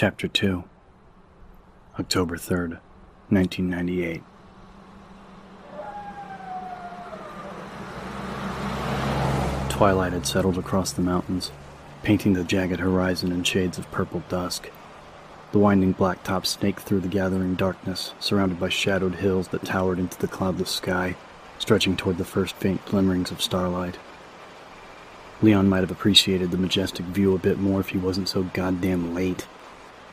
Chapter 2 October 3rd, 1998 Twilight had settled across the mountains, painting the jagged horizon in shades of purple dusk. The winding blacktop snaked through the gathering darkness, surrounded by shadowed hills that towered into the cloudless sky, stretching toward the first faint glimmerings of starlight. Leon might have appreciated the majestic view a bit more if he wasn't so goddamn late.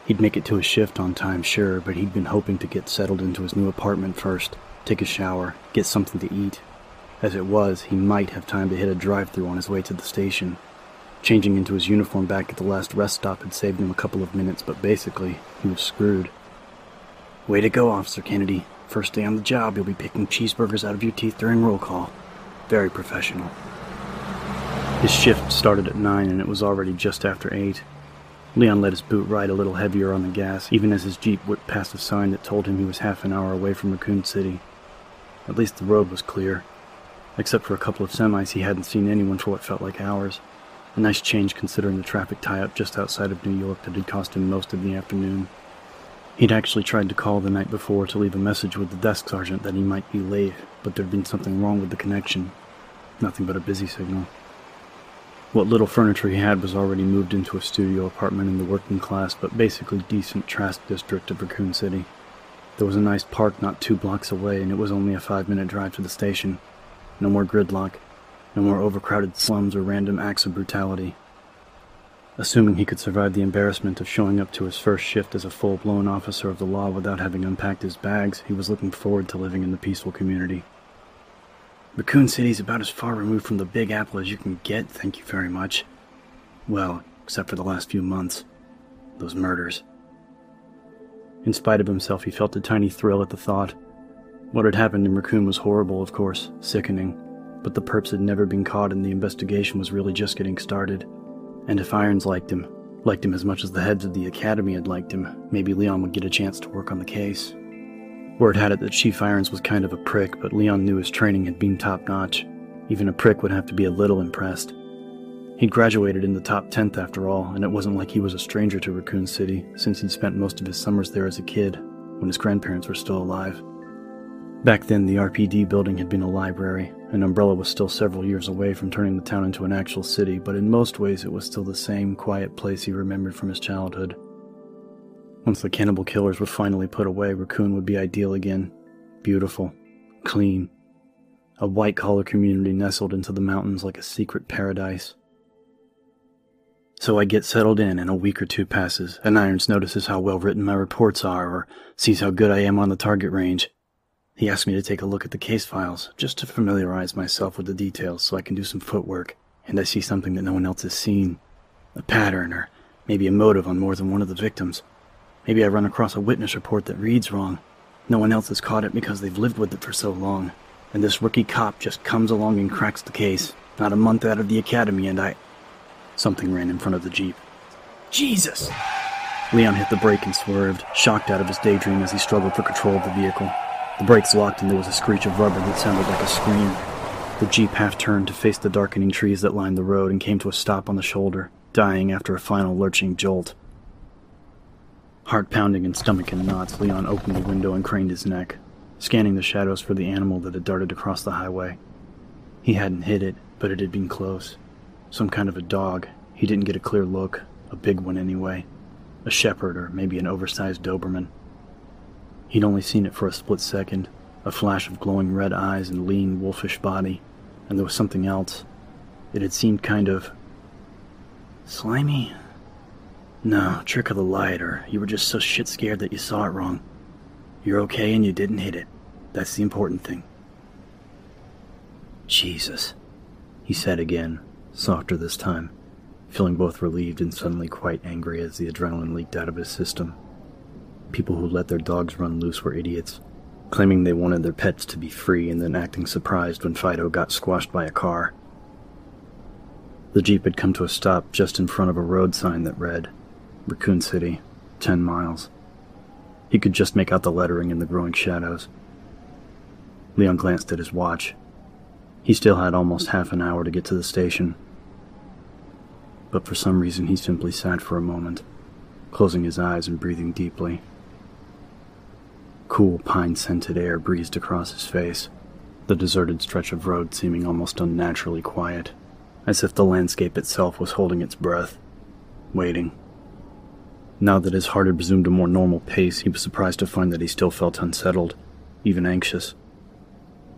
He'd make it to his shift on time, sure, but he'd been hoping to get settled into his new apartment first, take a shower, get something to eat. As it was, he might have time to hit a drive through on his way to the station. Changing into his uniform back at the last rest stop had saved him a couple of minutes, but basically, he was screwed. Way to go, Officer Kennedy. First day on the job, you'll be picking cheeseburgers out of your teeth during roll call. Very professional. His shift started at 9 and it was already just after 8. Leon let his boot ride a little heavier on the gas, even as his Jeep whipped past a sign that told him he was half an hour away from Raccoon City. At least the road was clear. Except for a couple of semis, he hadn't seen anyone for what felt like hours. A nice change considering the traffic tie-up just outside of New York that had cost him most of the afternoon. He'd actually tried to call the night before to leave a message with the desk sergeant that he might be late, but there'd been something wrong with the connection. Nothing but a busy signal. What little furniture he had was already moved into a studio apartment in the working class but basically decent trash district of Raccoon City. There was a nice park not two blocks away, and it was only a five minute drive to the station. No more gridlock, no more overcrowded slums or random acts of brutality. Assuming he could survive the embarrassment of showing up to his first shift as a full blown officer of the law without having unpacked his bags, he was looking forward to living in the peaceful community. Raccoon City is about as far removed from the Big Apple as you can get, thank you very much. Well, except for the last few months. Those murders. In spite of himself, he felt a tiny thrill at the thought. What had happened in Raccoon was horrible, of course, sickening, but the perps had never been caught and the investigation was really just getting started. And if Irons liked him, liked him as much as the heads of the Academy had liked him, maybe Leon would get a chance to work on the case. Word had it that Chief Irons was kind of a prick, but Leon knew his training had been top notch. Even a prick would have to be a little impressed. He'd graduated in the top 10th after all, and it wasn't like he was a stranger to Raccoon City, since he'd spent most of his summers there as a kid, when his grandparents were still alive. Back then, the RPD building had been a library, and Umbrella was still several years away from turning the town into an actual city, but in most ways it was still the same quiet place he remembered from his childhood. Once the cannibal killers were finally put away, Raccoon would be ideal again. Beautiful. Clean. A white collar community nestled into the mountains like a secret paradise. So I get settled in, and a week or two passes, and Irons notices how well written my reports are, or sees how good I am on the target range. He asks me to take a look at the case files, just to familiarize myself with the details so I can do some footwork, and I see something that no one else has seen. A pattern, or maybe a motive on more than one of the victims. Maybe I run across a witness report that reads wrong. No one else has caught it because they've lived with it for so long. And this rookie cop just comes along and cracks the case. Not a month out of the academy, and I. Something ran in front of the Jeep. Jesus! Leon hit the brake and swerved, shocked out of his daydream as he struggled for control of the vehicle. The brakes locked and there was a screech of rubber that sounded like a scream. The Jeep half turned to face the darkening trees that lined the road and came to a stop on the shoulder, dying after a final lurching jolt. Heart pounding and stomach in knots, Leon opened the window and craned his neck, scanning the shadows for the animal that had darted across the highway. He hadn't hit it, but it had been close. Some kind of a dog. He didn't get a clear look, a big one anyway. A shepherd or maybe an oversized Doberman. He'd only seen it for a split second, a flash of glowing red eyes and lean, wolfish body, and there was something else. It had seemed kind of slimy, no, trick of the light, or you were just so shit scared that you saw it wrong. You're okay and you didn't hit it. That's the important thing. Jesus, he said again, softer this time, feeling both relieved and suddenly quite angry as the adrenaline leaked out of his system. People who let their dogs run loose were idiots, claiming they wanted their pets to be free and then acting surprised when Fido got squashed by a car. The Jeep had come to a stop just in front of a road sign that read, Raccoon City, ten miles. He could just make out the lettering in the growing shadows. Leon glanced at his watch. He still had almost half an hour to get to the station. But for some reason, he simply sat for a moment, closing his eyes and breathing deeply. Cool, pine scented air breezed across his face, the deserted stretch of road seeming almost unnaturally quiet, as if the landscape itself was holding its breath, waiting. Now that his heart had resumed a more normal pace, he was surprised to find that he still felt unsettled, even anxious.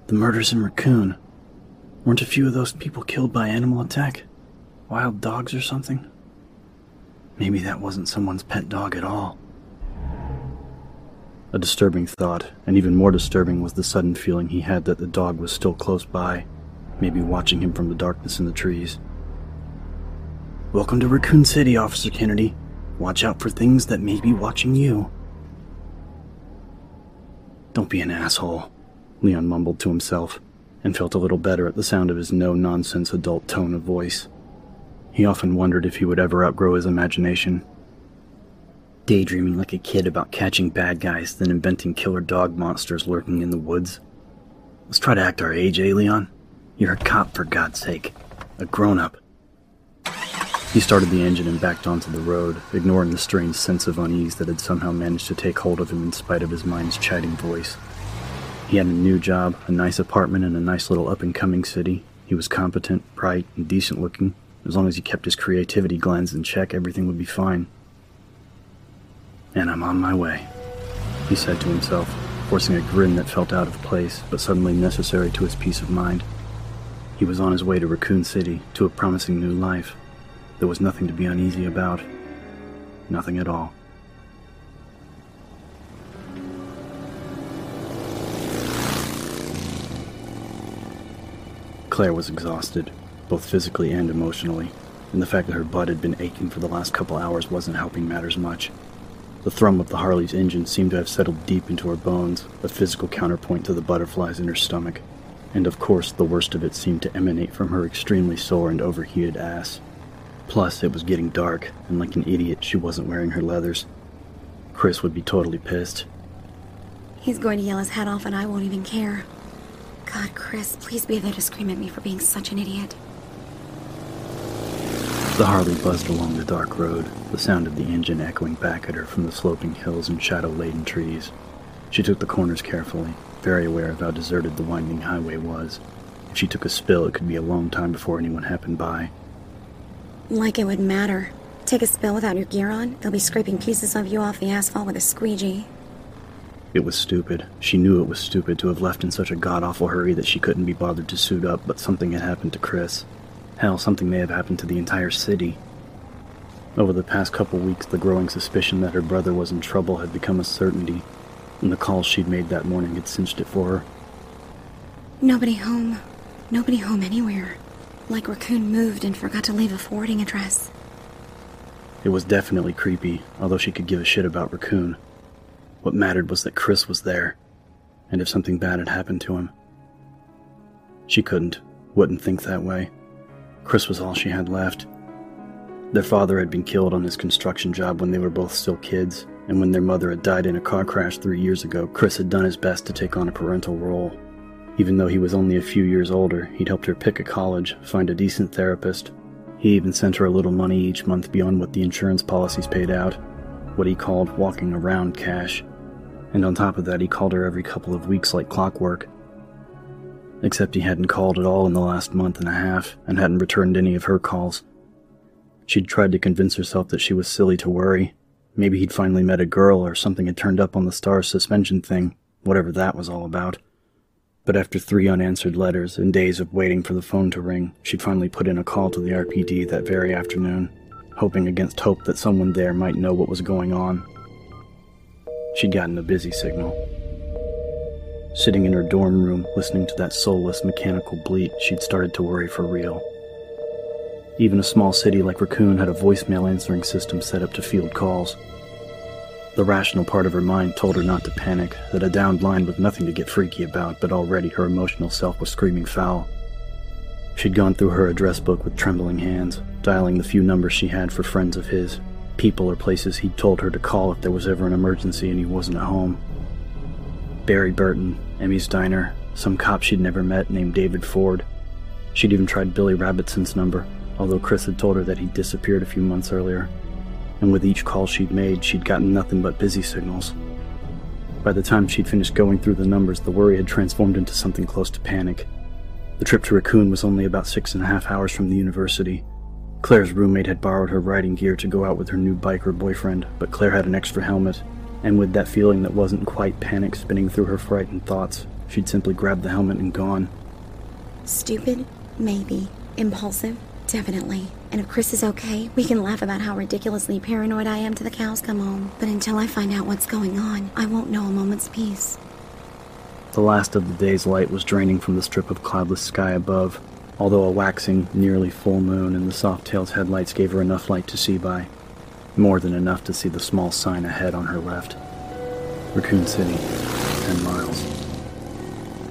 The murders in Raccoon. Weren't a few of those people killed by animal attack? Wild dogs or something? Maybe that wasn't someone's pet dog at all. A disturbing thought, and even more disturbing was the sudden feeling he had that the dog was still close by, maybe watching him from the darkness in the trees. Welcome to Raccoon City, Officer Kennedy. Watch out for things that may be watching you. Don't be an asshole, Leon mumbled to himself, and felt a little better at the sound of his no nonsense adult tone of voice. He often wondered if he would ever outgrow his imagination daydreaming like a kid about catching bad guys, then inventing killer dog monsters lurking in the woods. Let's try to act our age, eh, Leon? You're a cop, for God's sake. A grown up. He started the engine and backed onto the road, ignoring the strange sense of unease that had somehow managed to take hold of him in spite of his mind's chiding voice. He had a new job, a nice apartment in a nice little up and coming city. He was competent, bright, and decent looking. As long as he kept his creativity glands in check, everything would be fine. And I'm on my way, he said to himself, forcing a grin that felt out of place but suddenly necessary to his peace of mind. He was on his way to Raccoon City, to a promising new life. There was nothing to be uneasy about. Nothing at all. Claire was exhausted, both physically and emotionally, and the fact that her butt had been aching for the last couple hours wasn't helping matters much. The thrum of the Harley's engine seemed to have settled deep into her bones, a physical counterpoint to the butterflies in her stomach. And of course, the worst of it seemed to emanate from her extremely sore and overheated ass. Plus, it was getting dark, and like an idiot, she wasn't wearing her leathers. Chris would be totally pissed. He's going to yell his head off, and I won't even care. God, Chris, please be there to scream at me for being such an idiot. The Harley buzzed along the dark road, the sound of the engine echoing back at her from the sloping hills and shadow laden trees. She took the corners carefully, very aware of how deserted the winding highway was. If she took a spill, it could be a long time before anyone happened by. Like it would matter. Take a spill without your gear on, they'll be scraping pieces of you off the asphalt with a squeegee. It was stupid. She knew it was stupid to have left in such a god awful hurry that she couldn't be bothered to suit up, but something had happened to Chris. Hell, something may have happened to the entire city. Over the past couple weeks, the growing suspicion that her brother was in trouble had become a certainty, and the calls she'd made that morning had cinched it for her. Nobody home. Nobody home anywhere. Like Raccoon moved and forgot to leave a forwarding address. It was definitely creepy, although she could give a shit about Raccoon. What mattered was that Chris was there, and if something bad had happened to him. She couldn't, wouldn't think that way. Chris was all she had left. Their father had been killed on his construction job when they were both still kids, and when their mother had died in a car crash three years ago, Chris had done his best to take on a parental role. Even though he was only a few years older, he'd helped her pick a college, find a decent therapist. He even sent her a little money each month beyond what the insurance policies paid out, what he called walking around cash. And on top of that, he called her every couple of weeks like clockwork, except he hadn't called at all in the last month and a half and hadn't returned any of her calls. She'd tried to convince herself that she was silly to worry. Maybe he'd finally met a girl or something had turned up on the S.T.A.R.S. suspension thing, whatever that was all about. But after three unanswered letters and days of waiting for the phone to ring, she'd finally put in a call to the RPD that very afternoon, hoping against hope that someone there might know what was going on. She'd gotten a busy signal, Sitting in her dorm room, listening to that soulless mechanical bleat, she'd started to worry for real. Even a small city like Raccoon had a voicemail answering system set up to field calls. The rational part of her mind told her not to panic, that a downed line was nothing to get freaky about, but already her emotional self was screaming foul. She'd gone through her address book with trembling hands, dialing the few numbers she had for friends of his, people or places he'd told her to call if there was ever an emergency and he wasn't at home. Barry Burton, Emmy's Diner, some cop she'd never met named David Ford. She'd even tried Billy Rabbitson's number, although Chris had told her that he'd disappeared a few months earlier. And with each call she'd made, she'd gotten nothing but busy signals. By the time she'd finished going through the numbers, the worry had transformed into something close to panic. The trip to Raccoon was only about six and a half hours from the university. Claire's roommate had borrowed her riding gear to go out with her new biker boyfriend, but Claire had an extra helmet, and with that feeling that wasn't quite panic spinning through her frightened thoughts, she'd simply grabbed the helmet and gone. Stupid? Maybe. Impulsive? Definitely. And if Chris is okay, we can laugh about how ridiculously paranoid I am to the cows come home. But until I find out what's going on, I won't know a moment's peace. The last of the day's light was draining from the strip of cloudless sky above, although a waxing, nearly full moon in the Softail's headlights gave her enough light to see by. More than enough to see the small sign ahead on her left. Raccoon City, 10 miles.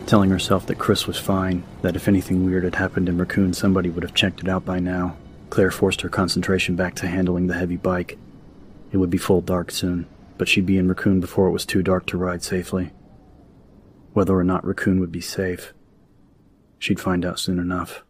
Telling herself that Chris was fine, that if anything weird had happened in Raccoon, somebody would have checked it out by now, Claire forced her concentration back to handling the heavy bike. It would be full dark soon, but she'd be in Raccoon before it was too dark to ride safely. Whether or not Raccoon would be safe, she'd find out soon enough.